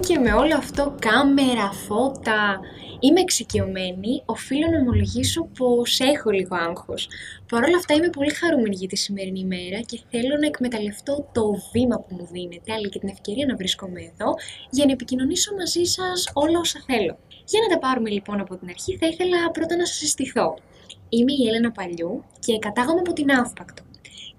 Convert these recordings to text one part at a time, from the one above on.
Αν και με όλο αυτό κάμερα, φώτα, είμαι εξοικειωμένη, οφείλω να ομολογήσω πως έχω λίγο άγχος. Παρ' όλα αυτά είμαι πολύ χαρούμενη για τη σημερινή ημέρα και θέλω να εκμεταλλευτώ το βήμα που μου δίνετε, αλλά και την ευκαιρία να βρίσκομαι εδώ, για να επικοινωνήσω μαζί σας όλα όσα θέλω. Για να τα πάρουμε λοιπόν από την αρχή, θα ήθελα πρώτα να σας συστηθώ. Είμαι η Έλενα Παλιού και κατάγομαι από την Αύπακτο.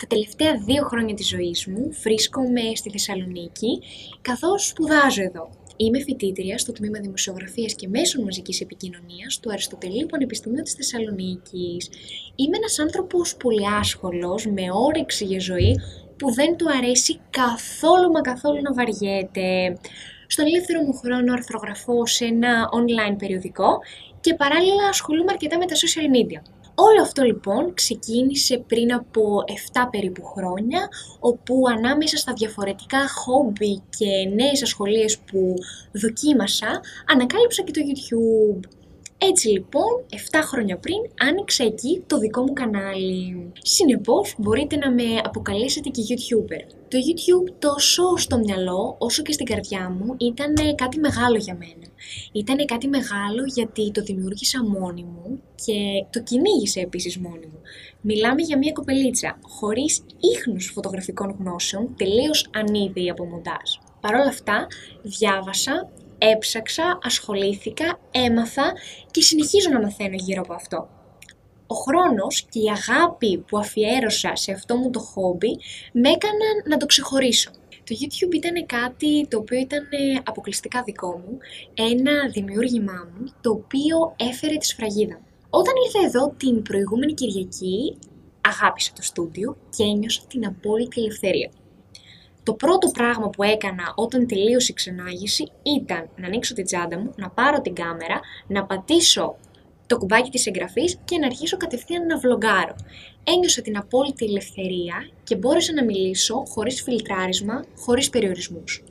Τα τελευταία δύο χρόνια της ζωής μου βρίσκομαι στη Θεσσαλονίκη, καθώς σπουδάζω εδώ. Είμαι φοιτήτρια στο Τμήμα Δημοσιογραφίας και Μέσων Μαζικής Επικοινωνίας του Αριστοτελείου Πανεπιστημίου της Θεσσαλονίκης. Είμαι ένας άνθρωπος πολύ άσχολος, με όρεξη για ζωή, που δεν του αρέσει καθόλου μα καθόλου να βαριέται. Στον ελεύθερο μου χρόνο αρθρογραφώ σε ένα online περιοδικό και παράλληλα ασχολούμαι αρκετά με τα social media. Όλο αυτό λοιπόν ξεκίνησε πριν από 7 περίπου χρόνια, όπου ανάμεσα στα διαφορετικά χόμπι και νέες ασχολίες που δοκίμασα, ανακάλυψα και το YouTube. Έτσι λοιπόν, 7 χρόνια πριν άνοιξα εκεί το δικό μου κανάλι. Συνεπώς, μπορείτε να με αποκαλέσετε και YouTuber. Το YouTube τόσο στο μυαλό όσο και στην καρδιά μου ήταν κάτι μεγάλο για μένα. Ήταν κάτι μεγάλο γιατί το δημιούργησα μόνη μου και το κυνήγησα επίσης μόνη μου. Μιλάμε για μια κοπελίτσα χωρίς ίχνους φωτογραφικών γνώσεων, τελείως ανίδεη από μοντάζ. Παρ' όλα αυτά, διάβασα, έψαξα, ασχολήθηκα, έμαθα και συνεχίζω να μαθαίνω γύρω από αυτό. Ο χρόνος και η αγάπη που αφιέρωσα σε αυτό μου το χόμπι με έκαναν να το ξεχωρίσω. Το YouTube ήταν κάτι το οποίο ήταν αποκλειστικά δικό μου, ένα δημιούργημά μου, το οποίο έφερε τη σφραγίδα. Όταν ήρθα εδώ την προηγούμενη Κυριακή, αγάπησα το στούντιο και ένιωσα την απόλυτη ελευθερία. Το πρώτο πράγμα που έκανα όταν τελείωσε η ξενάγηση ήταν να ανοίξω την τσάντα μου, να πάρω την κάμερα, να πατήσω το κουμπάκι της εγγραφής και να αρχίσω κατευθείαν να βλογκάρω. Ένιωσα την απόλυτη ελευθερία και μπόρεσα να μιλήσω χωρίς φιλτράρισμα, χωρίς περιορισμούς.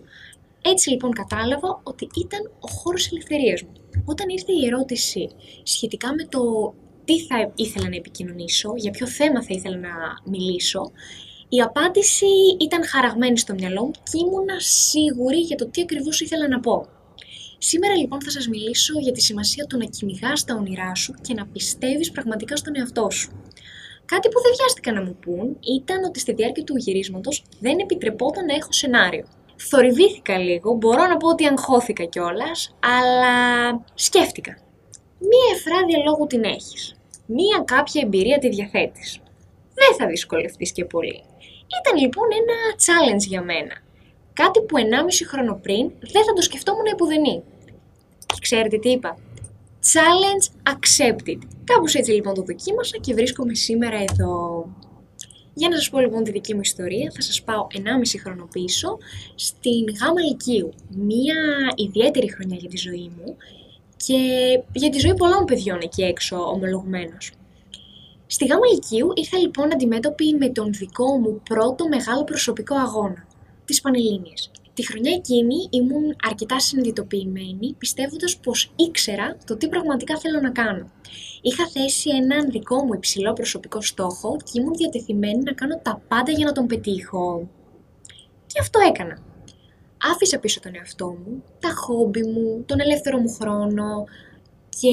Έτσι λοιπόν κατάλαβα ότι ήταν ο χώρος ελευθερίας μου. Όταν ήρθε η ερώτηση σχετικά με το τι θα ήθελα να επικοινωνήσω, για ποιο θέμα θα ήθελα να μιλήσω, η απάντηση ήταν χαραγμένη στο μυαλό μου και ήμουνα σίγουρη για το τι ακριβώς ήθελα να πω. Σήμερα λοιπόν θα σας μιλήσω για τη σημασία του να κυνηγά τα όνειρά σου και να πιστεύεις πραγματικά στον εαυτό σου. Κάτι που δεν βιάστηκα να μου πούν ήταν ότι στη διάρκεια του γυρίσματος δεν επιτρεπόταν να έχω σενάριο. Θορυβήθηκα λίγο, μπορώ να πω ότι αγχώθηκα κιόλας, αλλά σκέφτηκα. Μία εφράδια λόγου την έχεις. Μία κάποια εμπειρία τη διαθέτεις. Δεν θα δυσκολευτείς και πολύ. Ήταν λοιπόν ένα challenge για μένα. Κάτι που 1,5 χρόνο πριν δεν θα το σκεφτόμουν επουδενή. Και ξέρετε τι είπα; Challenge accepted. Κάπως έτσι λοιπόν το δοκίμασα και βρίσκομαι σήμερα εδώ. Για να σας πω λοιπόν τη δική μου ιστορία, θα σας πάω 1,5 χρόνο πίσω στην Γάμα Λυκείου. Μία ιδιαίτερη χρονιά για τη ζωή μου και για τη ζωή πολλών παιδιών εκεί έξω ομολογουμένως. Στη Γάμα Λυκείου ήρθα λοιπόν αντιμέτωπη με τον δικό μου πρώτο μεγάλο προσωπικό αγώνα τις Πανελλήνιες. Τη χρονιά εκείνη ήμουν αρκετά συνειδητοποιημένη, πιστεύοντας πως ήξερα το τι πραγματικά θέλω να κάνω. Είχα θέσει έναν δικό μου υψηλό προσωπικό στόχο και ήμουν διατεθειμένη να κάνω τα πάντα για να τον πετύχω. Και αυτό έκανα. Άφησα πίσω τον εαυτό μου, τα χόμπι μου, τον ελεύθερο μου χρόνο και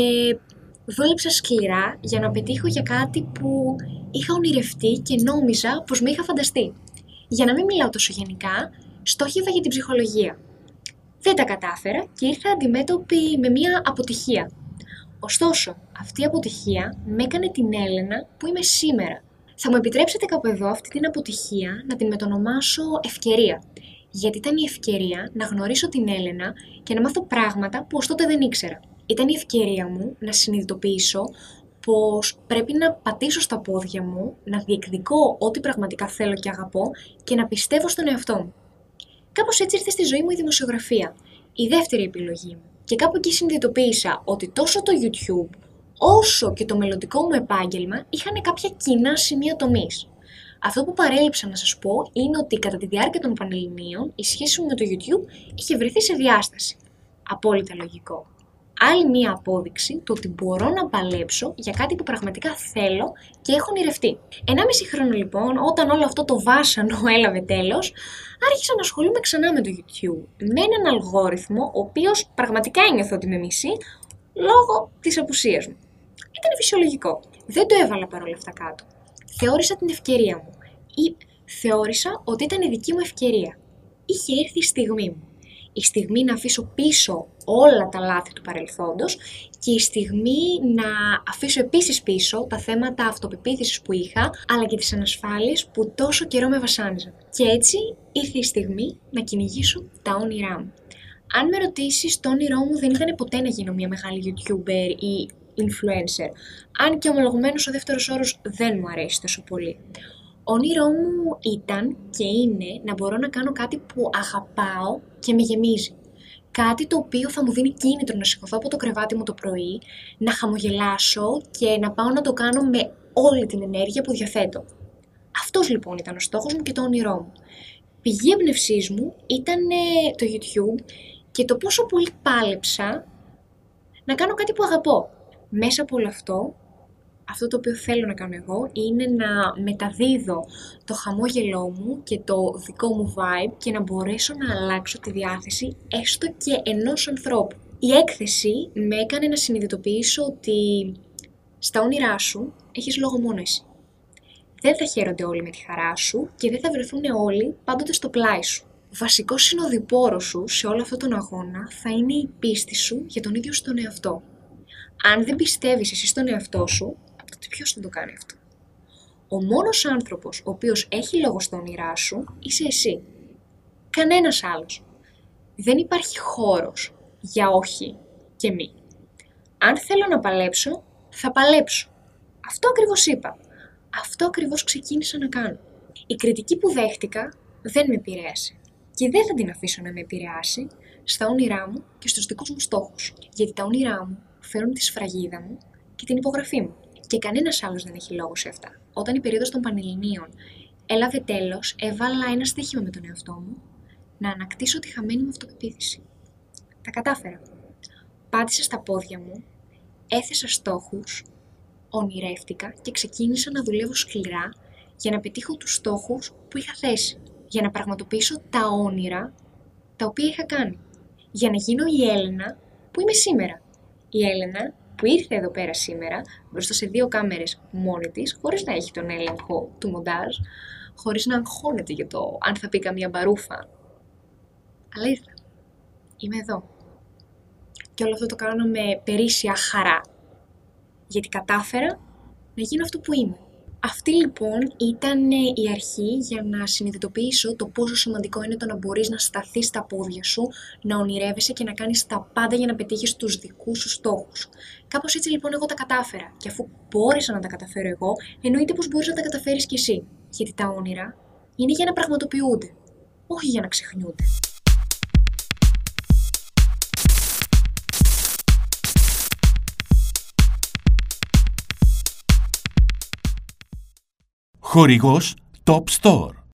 δούλεψα σκληρά για να πετύχω για κάτι που είχα ονειρευτεί και νόμιζα πως με είχα φανταστεί. Για να μην μιλάω τόσο γενικά, στόχευα για την ψυχολογία. Δεν τα κατάφερα και ήρθα αντιμέτωπη με μια αποτυχία. Ωστόσο, αυτή η αποτυχία με έκανε την Έλενα που είμαι σήμερα. Θα μου επιτρέψετε κάπου εδώ αυτή την αποτυχία να την μετονομάσω ευκαιρία. Γιατί ήταν η ευκαιρία να γνωρίσω την Έλενα και να μάθω πράγματα που ως τότε δεν ήξερα. Ήταν η ευκαιρία μου να συνειδητοποιήσω πως πρέπει να πατήσω στα πόδια μου, να διεκδικώ ό,τι πραγματικά θέλω και αγαπώ και να πιστεύω στον εαυτό μου. Κάπως έτσι ήρθε στη ζωή μου η δημοσιογραφία, η δεύτερη επιλογή μου. Και κάπου εκεί συνειδητοποίησα ότι τόσο το YouTube όσο και το μελλοντικό μου επάγγελμα είχαν κάποια κοινά σημεία τομής. Αυτό που παρέλειψα να σας πω είναι ότι κατά τη διάρκεια των Πανελληνίων η σχέση μου με το YouTube είχε βρεθεί σε διάσταση. Απόλυτα λογικό. Άλλη μία απόδειξη του ότι μπορώ να παλέψω για κάτι που πραγματικά θέλω και έχω ονειρευτεί. Ενάμιση χρόνο λοιπόν, όταν όλο αυτό το βάσανο έλαβε τέλος, άρχισα να ασχολούμαι ξανά με το YouTube. Με έναν αλγόριθμο, ο οποίος πραγματικά ένιωθω ότι με μισεί, λόγω της απουσίας μου. Ήταν φυσιολογικό. Δεν το έβαλα παρόλα αυτά κάτω. Θεώρησα την ευκαιρία μου. Ή θεώρησα ότι ήταν η δική μου ευκαιρία. Είχε έρθει η στιγμή μου. Η στιγμή να αφήσω πίσω όλα τα λάθη του παρελθόντος και η στιγμή να αφήσω επίσης πίσω τα θέματα αυτοπεποίθησης που είχα, αλλά και τις ανασφάλειες που τόσο καιρό με βασάνιζαν. Και έτσι ήρθε η στιγμή να κυνηγήσω τα όνειρά μου. Αν με ρωτήσεις, το όνειρό μου δεν ήταν ποτέ να γίνω μια μεγάλη YouTuber ή influencer. Αν και ομολογουμένως ο δεύτερος όρος δεν μου αρέσει τόσο πολύ. Όνειρό μου ήταν και είναι να μπορώ να κάνω κάτι που αγαπάω και με γεμίζει. Κάτι το οποίο θα μου δίνει κίνητρο να σηκωθώ από το κρεβάτι μου το πρωί, να χαμογελάσω και να πάω να το κάνω με όλη την ενέργεια που διαθέτω. Αυτός λοιπόν ήταν ο στόχος μου και το όνειρό μου. Πηγή έμπνευσή μου ήταν το YouTube και το πόσο πολύ πάλεψα να κάνω κάτι που αγαπώ. Μέσα από όλο αυτό αυτό το οποίο θέλω να κάνω εγώ είναι να μεταδίδω το χαμόγελό μου και το δικό μου vibe και να μπορέσω να αλλάξω τη διάθεση έστω και ενός ανθρώπου. Η έκθεση με έκανε να συνειδητοποιήσω ότι στα όνειρά σου έχεις λόγο μόνο εσύ. Δεν θα χαίρονται όλοι με τη χαρά σου και δεν θα βρεθούν όλοι πάντοτε στο πλάι σου. Βασικός συνοδοιπόρος σου σε όλο αυτόν τον αγώνα θα είναι η πίστη σου για τον ίδιο στον εαυτό. Αν δεν πιστεύεις εσύ στον εαυτό σου, τότε ποιος θα το κάνει αυτό. Ο μόνος άνθρωπος ο οποίος έχει λόγο στα όνειρά σου είσαι εσύ. Κανένας άλλος. Δεν υπάρχει χώρος για όχι και μη. Αν θέλω να παλέψω, θα παλέψω. Αυτό ακριβώς είπα. Αυτό ακριβώς ξεκίνησα να κάνω. Η κριτική που δέχτηκα δεν με επηρέασε. Και δεν θα την αφήσω να με επηρεάσει στα όνειρά μου και στους δικούς μου στόχους. Γιατί τα όνειρά μου φέρουν τη σφραγίδα μου και την υπογραφή μου και κανένας άλλος δεν έχει λόγο σε αυτά. Όταν η περίοδος των Πανελληνίων έλαβε τέλος, έβαλα ένα στοίχημα με τον εαυτό μου να ανακτήσω τη χαμένη μου αυτοπεποίθηση. Τα κατάφερα. Πάτησα στα πόδια μου, έθεσα στόχους, ονειρεύτηκα και ξεκίνησα να δουλεύω σκληρά για να πετύχω τους στόχους που είχα θέσει. Για να πραγματοποιήσω τα όνειρα τα οποία είχα κάνει. Για να γίνω η Έλενα που είμαι σήμερα. Η Έλενα που ήρθε εδώ πέρα σήμερα, μπροστά σε δύο κάμερες μόνη της, χωρίς να έχει τον έλεγχο του μοντάζ, χωρίς να αγχώνεται για το αν θα πει καμία μπαρούφα. Αλλά ήρθα. Είμαι εδώ. Και όλο αυτό το κάνω με περίσσια χαρά. Γιατί κατάφερα να γίνω αυτό που είμαι. Αυτή λοιπόν ήταν η αρχή για να συνειδητοποιήσω το πόσο σημαντικό είναι το να μπορείς να σταθείς στα πόδια σου, να ονειρεύεσαι και να κάνεις τα πάντα για να πετύχεις τους δικούς σου στόχους. Κάπως έτσι λοιπόν εγώ τα κατάφερα και αφού μπόρεσα να τα καταφέρω εγώ, εννοείται πως μπορείς να τα καταφέρεις κι εσύ. Γιατί τα όνειρα είναι για να πραγματοποιούνται, όχι για να ξεχνιούνται. Χορηγός Top Store